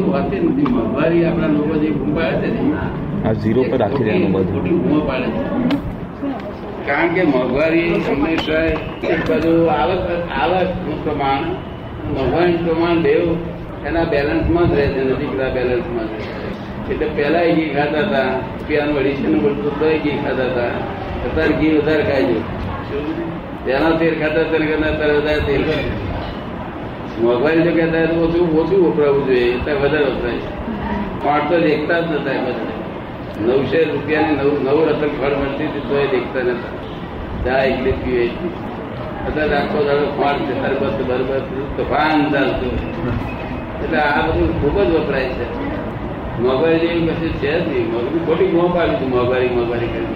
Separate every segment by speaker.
Speaker 1: મોંઘવારી આપણા લોકો જે બૂમ પાડે છે ને
Speaker 2: આ ઝીરો પર રાખી દેવાનું બધું.
Speaker 1: ખોટી બૂમો પાડે છે. કારણ કે મોંઘવારી હંમેશા એક બાજુ આવક આવકનું પ્રમાણ મોંઘવારીનું પ્રમાણ બેવ એના બેલેન્સમાં જ રહે છે નજીકના બેલેન્સમાં જ એટલે પહેલા ઘી ખાતા હતા રૂપિયાનું અઢીસોનું મળતું તો ઘી ખાતા હતા. અત્યારે ઘી વધારે ખાય છે. પહેલા તેલ ખાતા હતા અત્યારે વધારે તેલ ખાય મોંઘવારી જો કહેતા તો ઓછું ઓછું વપરાવું જોઈએ એટલે વધારે વપરાય. પાંચ તો દેખતા જ નતા બધા નવસો રૂપિયાની નવ નવ રતન ફળ મળતી હતી તો એ દેખતા નતા ચા એકલી પીવે. અત્યારે આખો દાડો પાંચ છે, સરબત, બરબત, તોફાન ચાલતું એટલે આ બધું ખૂબ જ વપરાય છે. મોબાઈલ જેવી કશું છે જ નહીં. મોબાઈલ ખોટી મોં પાડી હતી મોંઘવારી મોંઘવારી કરી.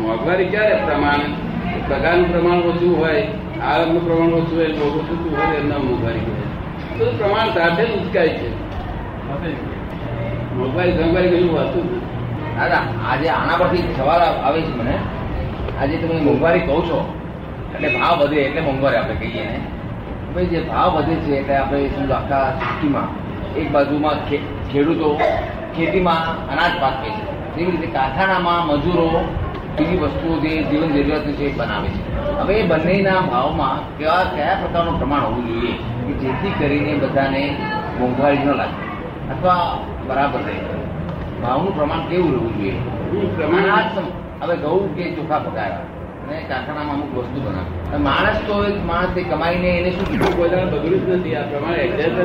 Speaker 1: મોંઘવારી ક્યારે પ્રમાણ? પગારનું પ્રમાણ ઓછું હોય. આવકનું પ્રમાણ ઓછું હોય મોંઘું થતું હોય એમના મોંઘવારી તો પ્રમાણ સાથે ઉચકાય છે. મોંઘવારી સંઘવારી કશું હોતું
Speaker 3: દાદા આજે આના પરથી સવાલ આવે છે મને. આજે તમે મોંઘવારી કહો છો એટલે ભાવ વધે એટલે મોંઘવારી આપણે કહીએ ને. ભાઈ જે ભાવ વધે છે એટલે આપણે શું આખા સિટીમાં એક બાજુમાં ખે- ખેડૂતો ખેતીમાં અનાજ પાકે છે. તેવી રીતે કારખાનામાં મજૂરો બીજી વસ્તુઓ જે જીવન જરૂરિયાત છે એ બનાવે છે. હવે એ બંનેના ભાવમાં કેવા કયા પ્રકારનું પ્રમાણ હોવું જોઈએ કે જેથી કરીને બધાને મોંઘવારી ન લાગે અથવા બરાબર રહે. ભાવનું પ્રમાણ કેવું રહેવું જોઈએ?
Speaker 1: પ્રમાણ
Speaker 3: આ હવે ઘઉં કે ચોખા પકાયા અને કારખાનામાં અમુક વસ્તુ બનાવે. માણસ તો એક માણસ કમાઈને એને શું કીધું?
Speaker 1: કોઈ બગડ્યું જ નથી. આ પ્રમાણે એક્ઝેક્ટ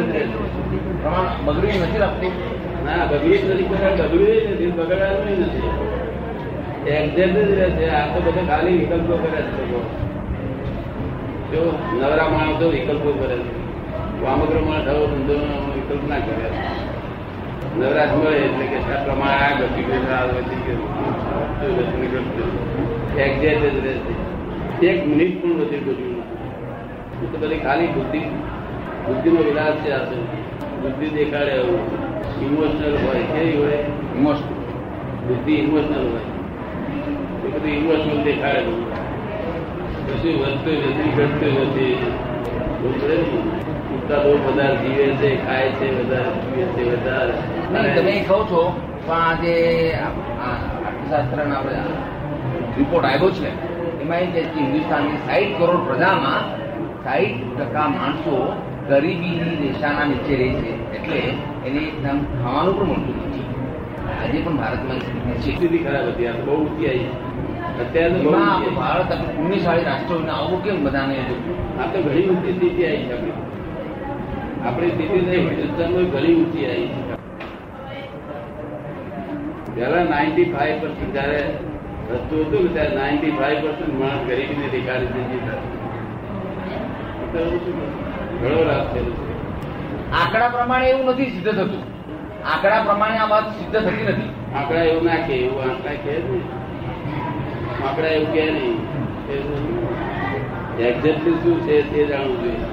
Speaker 3: પ્રમાણ બગડ્યું નથી લાગતું?
Speaker 1: ના બગડ્યું જ નથી. બગડ્યું નથી. બગડવાનું નથી. એક્ઝેક્ટ જ રહે છે. આ તો બધા ખાલી વિકલ્પો કરે છે લોકો. જો નવરા માણસો વિકલ્પો કરે છે. વામગ્ર માણસ આવો ધંધો વિકલ્પ ના કરે. નવરાશ મળે એટલે કે આ પ્રમાણે આ ગતિ ગયું આ ગતિ ગયું એક્ઝેક્ટ જ રહે છે. એક મિનિટ પણ નથી એ તો બધી ખાલી બુદ્ધિ બુદ્ધિનો વિલાસ છે આ બુદ્ધિ દેખાડે એવું. ઇમોશનલ હોય કેવી હોય?
Speaker 3: ઇમોશનલ
Speaker 1: બુદ્ધિ ઇમોશનલ હોય. બધું ઇમોશનલ દેખાડે કશું વધતું નથી ઘટતું નથી. બહુ પડે ને. ઉડતા બહુ વધારે જીવે છે ખાય છે વધારે જીવે છે વધારે.
Speaker 3: તમે કહો છો પણ આજે અર્થશાસ્ત્રના આપણે રિપોર્ટ આવ્યો છે એમાં એ છે કે હિન્દુસ્તાનની સાઈઠ કરોડ પ્રજામાં સાઈઠ ટકા માણસો ગરીબીની રેશાના નીચે રહે છે. એટલે એને ખાવાનું પણ મળતું નથી. આજે પણ ભારતમાં સ્થિતિ
Speaker 1: ખરાબ હતી. આ બહુ ઊંચી આવી અત્યારે તો બહુ
Speaker 3: એમાં
Speaker 1: ઊંચી
Speaker 3: આપણું
Speaker 1: આવી.
Speaker 3: ભારત પુણ્યશાળી રાષ્ટ્ર આવું કેમ બધાને
Speaker 1: આ ઘણી ઊંચી સ્થિતિ આવી છે આપણી. આપણી સ્થિતિ તો હિન્દુસ્તાનમાં ઘણી ઊંચી આવી છે. પહેલા નાઇન્ટી ફાઈવ પર્સન્ટ જયારે વસ્તુ હતું ને ત્યારે નાઇન્ટી ફાઈવ પર્સન્ટ માણસ ગરીબીને દેખાડી દીધી ઘણો લાભ થયેલો છે.
Speaker 3: આંકડા પ્રમાણે એવું નથી સિદ્ધ થતું. આંકડા પ્રમાણે આ વાત સિદ્ધ થતી નથી.
Speaker 1: આંકડા એવું ના કે એવું આંકડા કે જ નહીં આંકડા એવું કે નહીં. એક્ઝેક્ટલી શું છે તે જાણવું જોઈએ.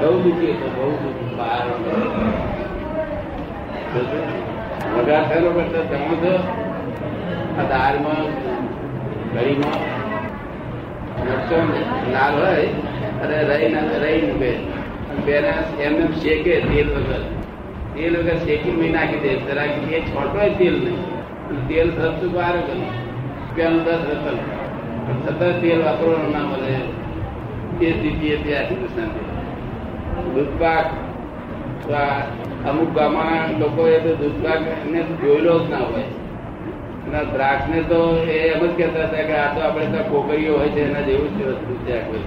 Speaker 1: બહુ દુઃખી હતો, બહુ દુઃખી. બહાર વઘાર થયેલો કરતા તમે તો આ દાળમાં ઘડીમાં મરચો લાલ હોય, અને રહી ના રહી મૂકે બેને એમને શેકે તેલ વગર. તેલ વગર શેકી મેં નાખી દે. જરાક એ છોટો તેલ નહીં. તેલ બહાર ગયું રૂપિયાનું દસ રતન છતાં તેલ વાપરવાનું ના મળે એ સ્થિતિ હતી આ હિન્દુસ્તાનની દૂધપાક. અમુક ગામમાં એ તો દૂધપાક ને જોયેલો જ ના હોય. અને દ્રાક્ષ ને તો એ એમ જ કહેતા હતા કે આ તો આપણે ત્યાં કોકરીઓ હોય છે, એના જેવું જ વસ્તુ આ કોઈ.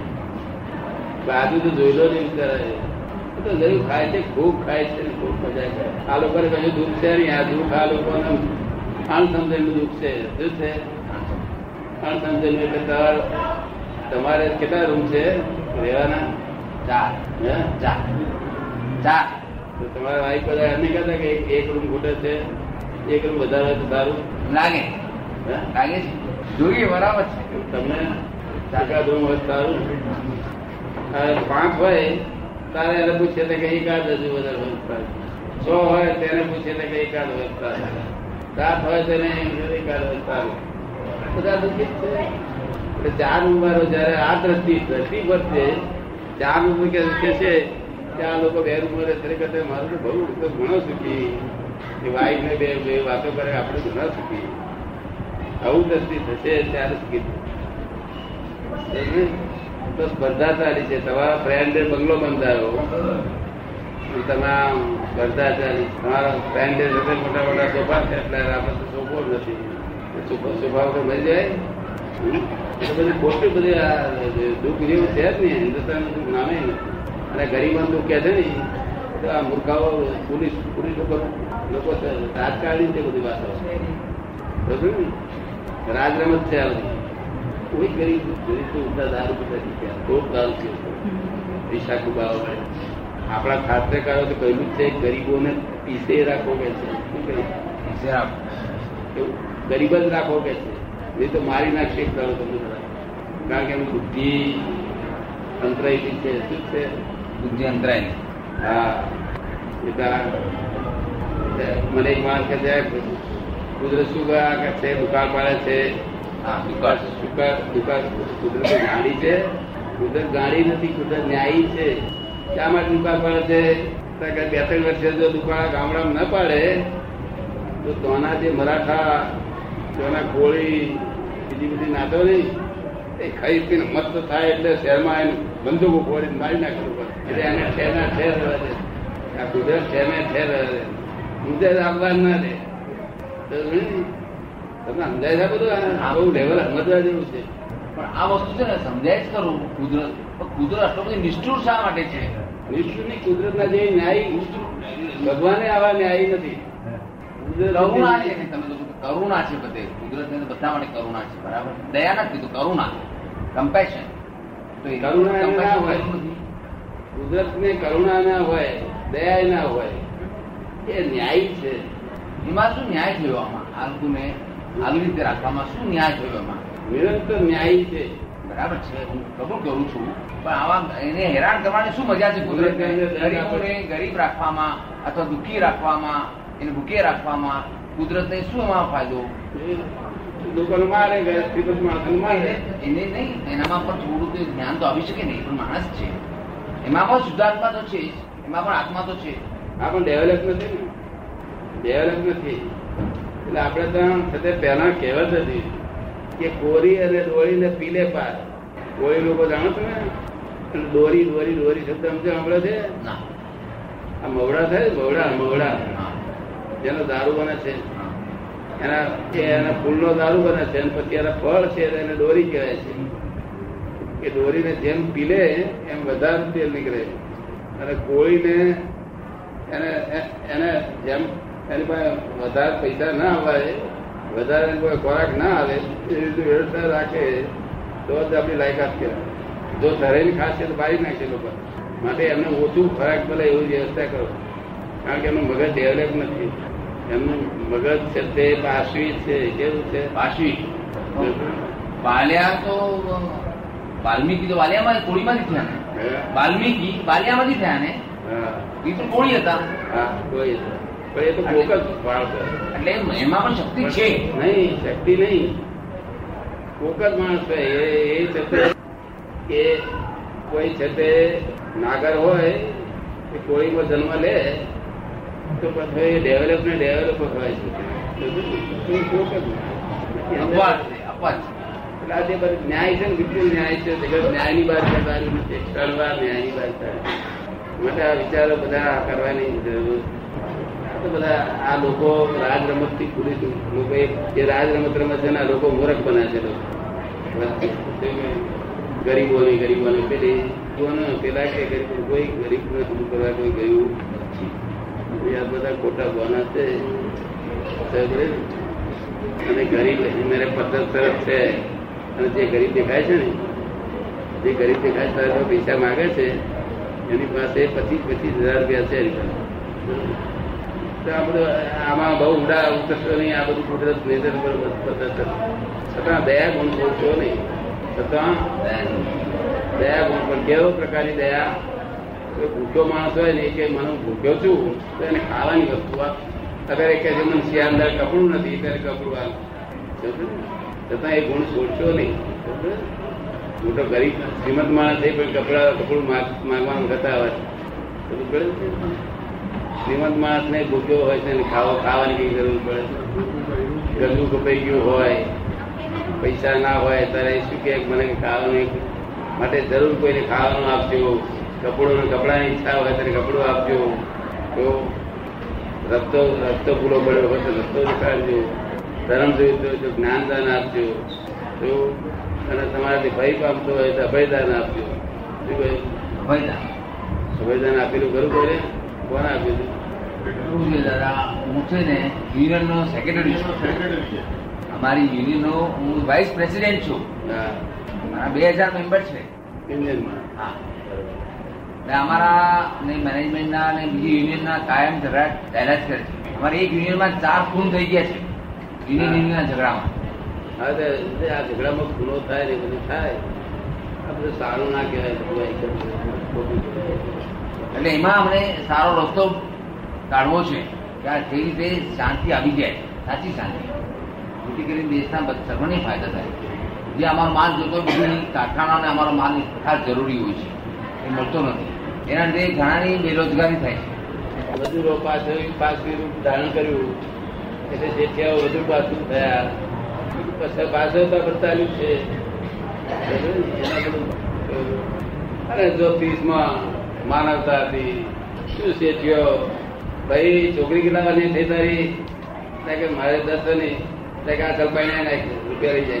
Speaker 1: બાજુ તો જોયેલો નહીં વિચારે તો ખાય છે, ખૂબ ખાય છે, ખૂબ મજા કરે. આ લોકોને કશું દૂધ છે નહીં. આ દૂધ આ લોકોને અણસમજણનું દુઃખ છે શું છે? અણસમજણ એટલે તમારે તમારે કેટલા રૂમ છે? રહેવાના
Speaker 3: ચાર ચાર. ચાર.
Speaker 1: તો તમારા વાઈફ બધા એમ કહેતા કે એક- રૂમ ખૂટે છે એક રૂમ વધારે તો સારું.
Speaker 3: લાગે? લાગે છે. જોઈએ બરાબર છે.
Speaker 1: તમને એકાદ રૂમ હોય સારું. પાંચ હોય તારે એને પૂછે તો કે એકાદ હજુ વધારે હોય છ હોય તેને પૂછે કે એકાદ હોય સારું. સાત હોય તો બધા દુઃખી છે. એટલે ચાર રૂમ જયારે આ દ્રષ્ટિ દ્રષ્ટિ પર છે ચાર ઉંમર કે છે, કે આ લોકો બે ઉંમરે ખરેખર મારું તો બહુ તો ઘણો સુખી. કે વાઈફ ને બે બે વાતો કરે, આપણે ઘણા સુખી. આવું દ્રષ્ટિ થશે ત્યારે સુખી. તો સ્પર્ધા ચાલી છે. તમારા ફ્રેન્ડે બંગલો બંધાયો. અને સ્પર્ધા ચાલી તમારા ફ્રેન્ડે મોટા મોટા સોફા છે એટલે આપણે તો સોફો જ નથી સોફા સોફા વગર મળી જાય એટલે બધી ખોટી બધી આ દુઃખ જેવું છે જ નહીં. હિન્દુસ્તાન નામે અને ગરીબો દુઃખ કે છે ને તો આ મૂર્ખાઓ પોલીસ પોલીસ લોકો લોકો તાત્કાલિક છે બધી વાતો બરોબર ને? રાજરમત છે આ બધી. કોઈ ગરીબ ગરીબ તો દારૂ બધા ખૂબ દારૂ પીવો પૈસા મળે આપણા ખાતરકારો તો કહ્યું છે ગરીબોને પીસે રાખો કે છે? શું ગરીબ જ રાખો કે છે? નહીં તો મારી નાખશે તમને કારણ કે એની બુદ્ધિ અંતરાયેલી છે. શું છે?
Speaker 3: બુદ્ધિ અંતરાય
Speaker 1: હા. એ તારા મને એક માણસ કે છે કુદરત શું કે છે? દુકાળ પાડે છે.
Speaker 3: હા દુકાળ.
Speaker 1: દુકાળ દુકાળ કુદરત ગાડી છે. કુદરત ગાડી નથી કુદરત ન્યાયી છે. માટે દુકાળ પડે છે. બે ત્રણ વર્ષે જો દુકાળ ગામડામાં ન પાડે, તો તોના જે મરાઠા તોના કોળી, બીજી બધી નાતો નહીં એ ખાઈ પીને મસ્ત થાય એટલે શહેરમાં એને બંદૂકો ફોડીને મારી પડે એટલે એને ઠેરના ઠેર રહે છે. આ ઠેર ઠેરને ઠેર રહે ગુજરાત આવવા ના દે તો અંદાજા છે બધું આ બહુ લેવલ સમજવા જેવું છે.
Speaker 3: પણ આ વસ્તુ છે ને સમજાય જ કરું કુદરત. કુદરત આટલો બધી નિષ્ઠુર શા માટે છે?
Speaker 1: નિષ્ઠુરની કુદરતના જે ન્યાયી ભગવાને આવા ન્યાયી નથી.
Speaker 3: કરુણા છે ને તમે કરુણા છે બધે? કુદરત બધા માટે કરુણા છે બરાબર? દયા નથી કીધું કરુણા. કમ્પેશન તો એ
Speaker 1: કરુણા ના હોય.
Speaker 3: કુદરત
Speaker 1: ને કરુણા ના હોય દયા ના હોય એ ન્યાય છે.
Speaker 3: એમાં શું ન્યાય થયો આમાં? આ લોકોને આવી રીતે રાખવામાં શું ન્યાય એમાં?
Speaker 1: નિરંતર ન્યાયી છે.
Speaker 3: બરાબર છે હું કબૂલ કરું છું. પણ આવા એને હેરાન કરવાની શું મજા છે કુદરત ગરીબોને ગરીબ રાખવામાં અથવા દુઃખી રાખવામાં એને ભૂખે રાખવામાં કુદરતને શું એમાં ફાયદો?
Speaker 1: લોકોને મારે ગયા શ્રીમદ માણસને મારે
Speaker 3: એને નહીં એનામાં પણ થોડું જ્ઞાન તો આવી શકે નહીં પણ માણસ છે. એમાં પણ શુદ્ધાત્મા તો છે. એમાં પણ આત્મા તો છે
Speaker 1: આ પણ ડેવલપ નથી ને. ડેવલપ નથી. એટલે આપણે ત્યાં છતાં પહેલા કહેવત હતી. કે કોરી અને દોરી ને પીલે પાર. કોઈ લોકો જાણો છો ને દોરી દોરી દોરી શબ્દ સમજો સાંભળે છે? આ મવડા થાય? મવડા મવડા. જેનો દારૂ બને છે. એના એના ફૂલનો દારૂ બને છે. અને પછી એના ફળ છે એને દોરી કહેવાય છે. એ દોરીને જેમ પીલે એમ વધારે તેલ નીકળે. અને કોળીને એને એને જેમ એની પાસે વધારે પૈસા ના આવે વધારે કોઈ ખોરાક ના આવે એ રીતે વ્યવસ્થા રાખે તો જ આપણી લાયકાત કહેવાય. જો ધરેલી ખાસ છે તો બારી નાખશે લોકો. માટે એમને ઓછું ખોરાક મળે એવી વ્યવસ્થા કરો. કારણ કે એમનું મગજ ડેવલપ નથી. એમનું મગજ છે તે પાસવી છે કેવું છે?
Speaker 3: પાશવી બાલ્યા તો વાલ્મીકી તો વાલિયામાં કોળીમાંથી થયા ને. વાલ્મીકી વાલિયામાંથી થયા ને? એ તો કોળી હતા.
Speaker 1: હા કોઈ પણ એ તો કોક જ
Speaker 3: એટલે એમાં પણ શક્તિ છે.
Speaker 1: નહીં શક્તિ નહીં. જ માણસ છે. એ એ છે કે કોઈ છે તે નાગર હોય કે કોળીમાં જન્મ લે તો પછી ડેવલપ ને ડેવલપ હોય છે. એ કોક જ માણસ.
Speaker 3: અપવાદ છે અપવાદ
Speaker 1: એટલે આ જે બધું ન્યાય છે ને ન્યાય છે જગત ન્યાયની બહાર કરવાનું નથી ન્યાયની બહાર થાય માટે આ વિચારો બધા કરવાની જરૂર આ બધા આ લોકો રાજ રમતથી પૂરી લોકો એ- રાજ રમત રમત છે ને લોકો મૂર્ખ બનાવે છે લોકો. ગરીબો ને પેલી પેલા કે કોઈ ગરીબ ને હમું કરવા કોઈ ગયું નથી. આ બધા ખોટા બોના છે. અને ગરીબ મેરે પદ્ધત તરફ છે. અને જે ગરીબ દેખાય છે ને, જે ગરીબ દેખાય છે પૈસા માગે છે, એની પાસે પચીસ પચીસ હજાર રૂપિયા છે એની પાસે. આમાં બહુ ઉડા ઉતરશો નહીં આ બધું કુદરત નિર્દેશ પર છતાં દયા ગુણ બોલશો નહીં. છતાં દયા ગુણ, પણ કેવો પ્રકારની દયા? ભૂખ્યો માણસ હોય ને એ કે મને ભૂખ્યો છું, તો એને ખાવાની વસ્તુ અગર એ કહે છે, મને કપડું નથી ત્યારે કપડું આપ છતાં એ ગુણ છોડશો નહીં? મોટો ગરીબ, શ્રીમંત માણસ છે પણ કપડા, કપડું માગવાનું કરતા તો છે? શ્રીમંત માણસ ને ભૂખ્યો હોય છે ને ખાવા ખાવાની કઈ જરૂર પડે ગંદુ કપાઈ ગયું હોય પૈસા ના હોય ત્યારે એ શું કે મને ખાવાનું માટે જરૂર કોઈને ખાવાનું આપજો. કપડું કપડાની ઈચ્છા હોય ત્યારે કપડું આપજો. તો રસ્તો રસ્તો પૂરો પડ્યો હોય તો રસ્તો દેખાડજો. ધર્મ જોયું તો જ્ઞાનદાન આપજો. તો અને તમારાથી ભય પામતો હોય તો અભયદાન આપજો. શું કહ્યું? અભયદાન. આપેલું ખરું કોઈને? કોણ આપ્યું
Speaker 3: છે દાદા હું છે ને યુનિયનનો સેક્રેટરી છું. અમારી યુનિયનનો હું વાઇસ પ્રેસિડેન્ટ છું. મારા બે હજાર મેમ્બર છે. હા. ને અમારા ને મેનેજમેન્ટના ને બીજી યુનિયનના કાયમ ઝઘડા પહેલા જ કરે છે. અમારી એક યુનિયનમાં ચાર ખૂન થઈ ગયા છે. યુનિયન યુનિયનના ઝઘડામાં.
Speaker 1: હવે તો આ ઝઘડામાં ખૂનો થાય ને બધું થાય. આ બધું સારું ના કહેવાય.
Speaker 3: એટલે એમાં અમને સારો રસ્તો કાઢવો છે કે આ જે રીતે શાંતિ આવી જાય, સાચી શાંતિ. જેથી કરીને દેશના સર્વને ફાયદા થાય. જે અમારો માલ જોતો બધું કારખાનાને અમારો માલ ખાસ જરૂરી હોય છે. એ મળતો નથી. એના લીધે ઘણાની બેરોજગારી થાય છે.
Speaker 1: મજૂરો પાછળ પાછું રૂપ ધારણ કર્યું. એટલે જે જેઠિયાઓ વધુ પાછું થયા. પછી તો બતાવ્યું છે. અને જો ફીસમાં માનવતા હતી શું શેઠિયો ભાઈ, છોકરી કેટલા વાની થઈ તારી? કે મારે દસની કે આ કલ્પાઈ ના નાખ્યું, રૂપિયા લઈ જાય.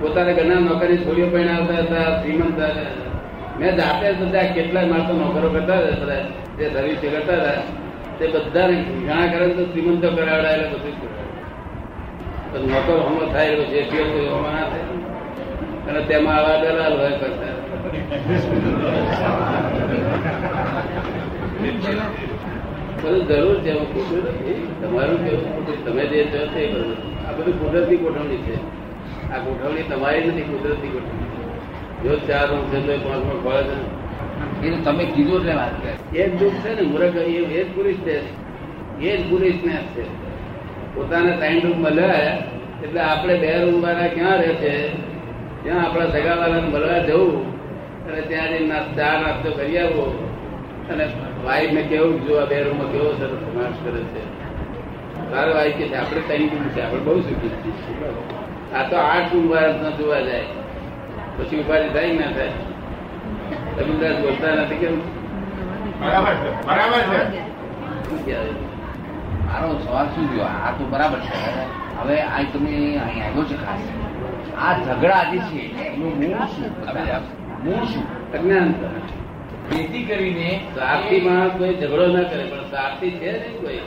Speaker 1: પોતાના ઘરના નોકરી છોડીઓ પહેણાવતા હતા, શ્રીમંત મેં જાતે જ બધા કેટલાય માણસો નોકરો કરતા હતા બધા જે સર્વિસ કરતા હતા. તે બધાને ઘણા કરે તો શ્રીમંતો કરાવડા એટલે બધું જ. તો નોકર હમો થાય એટલે શેઠીઓ કોઈ હોમો ના થાય. અને તેમાં આવા દલાલ હોય કરતા. બધું જરૂર છે ખોટું નથી. તમારું કેવું ખોટું. તમે જે છો તે બરોબર આ બધું કુદરતી ગોઠવણી છે. આ ગોઠવણી તમારી નથી કુદરતી ગોઠવણી. જો ચાર રૂમ છે તો પાંચમાં ફળ છે.
Speaker 3: એ તમે કીધું એટલે વાત કરે.
Speaker 1: એ જ દુઃખ છે ને મૂર્ખ એ જ પુરુષ છે. એ જ પુરુષ ને છે. પોતાના ત્રણ રૂમ મળે એટલે આપણે બે રૂમ વાળા ક્યાં રહે છે? ત્યાં આપણા સગા વાળાને મળવા જવું અને ત્યાં જઈને ચા નાસ્તો કરી આવવો અને વાઈફ ને કેવું જો આ બે રૂમમાં કેવો સરસ માણસ કરે છે. તારો વાઈફ કે છે. આપણે ત્રણ રૂમ છે. આપણે બહુ સુખી છીએ. આ તો આઠ રૂમ વાળા જોવા જાય. પછી ઉપાધિ થાય ના થાય. રવિન્દ્રનાથ બોલતા નથી કેમ?
Speaker 4: બરાબર છે. બરાબર છે.
Speaker 1: શું કહેવાય?
Speaker 3: મારો સવાલ શું થયો? આ તો બરાબર છે. હવે આ તમે અહીં આવ્યો છે ખાસ. આ ઝઘડા જે છે એનું મૂળ શું? મૂળ શું?
Speaker 1: અજ્ઞાનતા.
Speaker 3: જેથી કરીને
Speaker 1: સ્વાર્થી માણસ કોઈ ઝઘડો ના કરે પણ સ્વાર્થી છે નહીં કોઈ.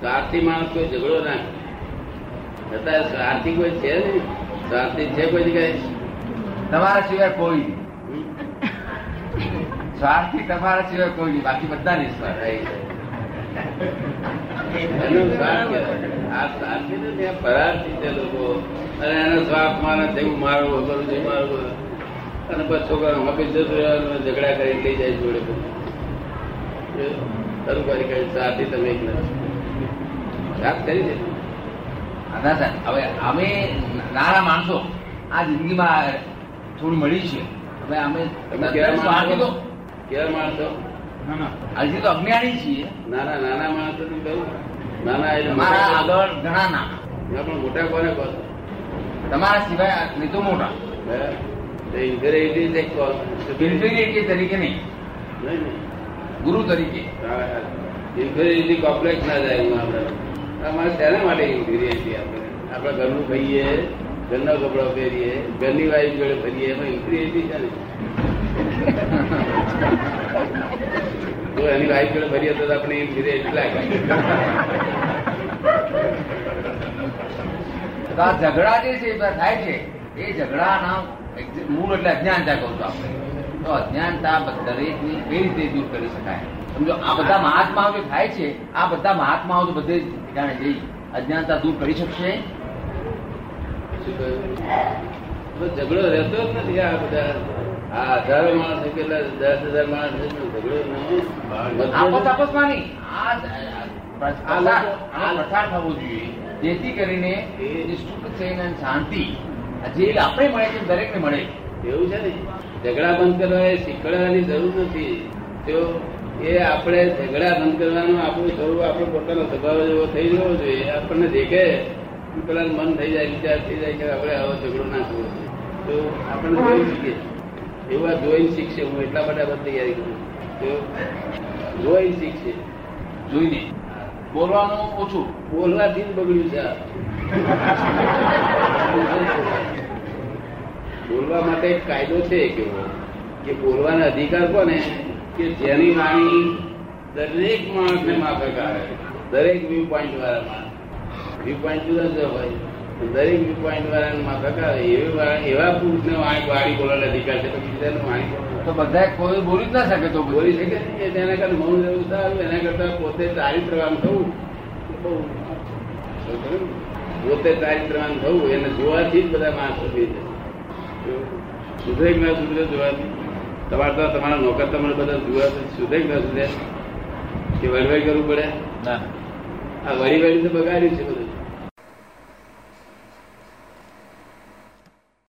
Speaker 1: સ્વાર્થી માણસ કોઈ ઝઘડો ના કરે. છતાં સ્વાર્થી કોઈ છે ને સ્વાર્થી છે કોઈ જગ્યાએ?
Speaker 3: તમારા સિવાય કોઈ સ્વાર્થી તમારા સિવાય કોઈ નહીં. બાકી બધા નહીં સ્વાર્થ
Speaker 1: એનો આ સ્વાર્થી નથી પરાર્થી છે લોકો. અને એનો સ્વાર્થ મારા જેવું મારવું મારું કરું છું મારું. અને પછી છોકરા મગજ જતું રહેવાનું ઝઘડા કરી લઈ જાય જોડે શરૂ કરી કરી સાથી તમે એક નથી વાત કરી છે?
Speaker 3: હા, ના સાહેબ. હવે અમે નાના માણસો. આ જિંદગીમાં થોડું મળી છે. હવે અમે
Speaker 1: કેવા
Speaker 3: તો
Speaker 1: માણસો? કેવા માણસો?
Speaker 3: હજી તો અજ્ઞાની છીએ.
Speaker 1: નાના નાના માણસો નું કહ્યું નાના એટલે મારા
Speaker 3: આગળ ઘણા ના
Speaker 1: ના, પણ મોટા કોને કહો
Speaker 3: તમારા સિવાય નહીં તો મોટા.
Speaker 1: હે? તો inferiority છે કોણ?
Speaker 3: ઇન્ફિનિટી તરીકે નહીં
Speaker 1: નહીં
Speaker 3: ગુરુ તરીકે
Speaker 1: હા, હા. ના જાય એમાં આપણે અમારે શેના માટે inferiority આપણે આપણા ઘરનું ખાઈએ ઘરના કપડો પહેરીએ ઘરની વાઈફ જોડે ફરીએ એમાં છે ને એની વાઈફ જોડે ફરીએ તો આપણે inferiority લાગે
Speaker 3: ઝઘડા જે છે થાય છે એ ઝઘડાના ex- મૂળ એટલે અજ્ઞાનતા કહું છું આપણે. તો અજ્ઞાનતા દરેકની કઈ રીતે દૂર કરી શકાય? સમજો આ બધા મહાત્માઓ જે થાય છે આ બધા મહાત્માઓ તો બધે જ ઠેકાણે જઈ અજ્ઞાનતા દૂર કરી શકશે?
Speaker 1: ઝઘડો રહેતો જ નથી આ બધા. આ હજારો માણસ કેટલા દસ હજાર માણસ ઝઘડો ન-
Speaker 3: આપસ આપસમાં નહીં આ
Speaker 1: આ
Speaker 3: પ્રસાર
Speaker 1: લોકો-
Speaker 3: આનો પ્રસાર થવો જોઈએ. જેથી કરીને સુખ છે અને શાંતિ જે આપણે મળે છે દરેકને મળે.
Speaker 1: એવું છે ને. ઝઘડા બંધ કરવા એ શીખવાડવાની જરૂર નથી. તો એ આપણે ઝઘડા બંધ કરવાનું આપણું સ્વરૂપ આપણો પોતાનો સ્વભાવ જેવો થઈ જવો જોઈએ આપણને દેખે. પેલા મન થઈ જાય વિચાર થઈ જાય કે આપણે આવો ઝઘડો ના કરવો તો આપણને જોઈ શીખે એવા જોઈને શીખશે. હું એટલા માટે બધી તૈયારી કરું તો જોઈને શીખશે.
Speaker 3: જોઈને. બોલવાનું ઓછું.
Speaker 1: બોલવાથી જ બગડ્યું છે. બોલવા માટે એક કાયદો છે કેવો કે બોલવાનો અધિકાર કોને? કે જેની વાણી દરેક માણસને માફક આવે દરેક વ્યૂ પોઈન્ટ વાળા માણસ વ્યૂ પોઈન્ટ જુદા જુદા હોય. દરેક વ્યૂ પોઈન્ટ વાળાને માફક આવે એવી એવા પુરુષને વાણી વાણી બોલવાનો અધિકાર છે. તો બીજાને વાણી
Speaker 3: તો બધા કોઈ બોલી જ ના શકે તો
Speaker 1: બોલી શકે તેના કરતા મૌન રહેવું સારું એના કરતા પોતે ચારિત્રવાન થવું. એ બહુ પોતે ચારિત્રવાન થવું એને જોવાથી જ બધા માણસો થઈ જાય સુધરે ના સુધરે જોવાથી. તમારે તો તમારા નોકર તમને બધા જોવા સુધરે ના સુધરે કે વડવાઈ કરવું પડે? આ વળી વળી તો બગાડ્યું છે બધું.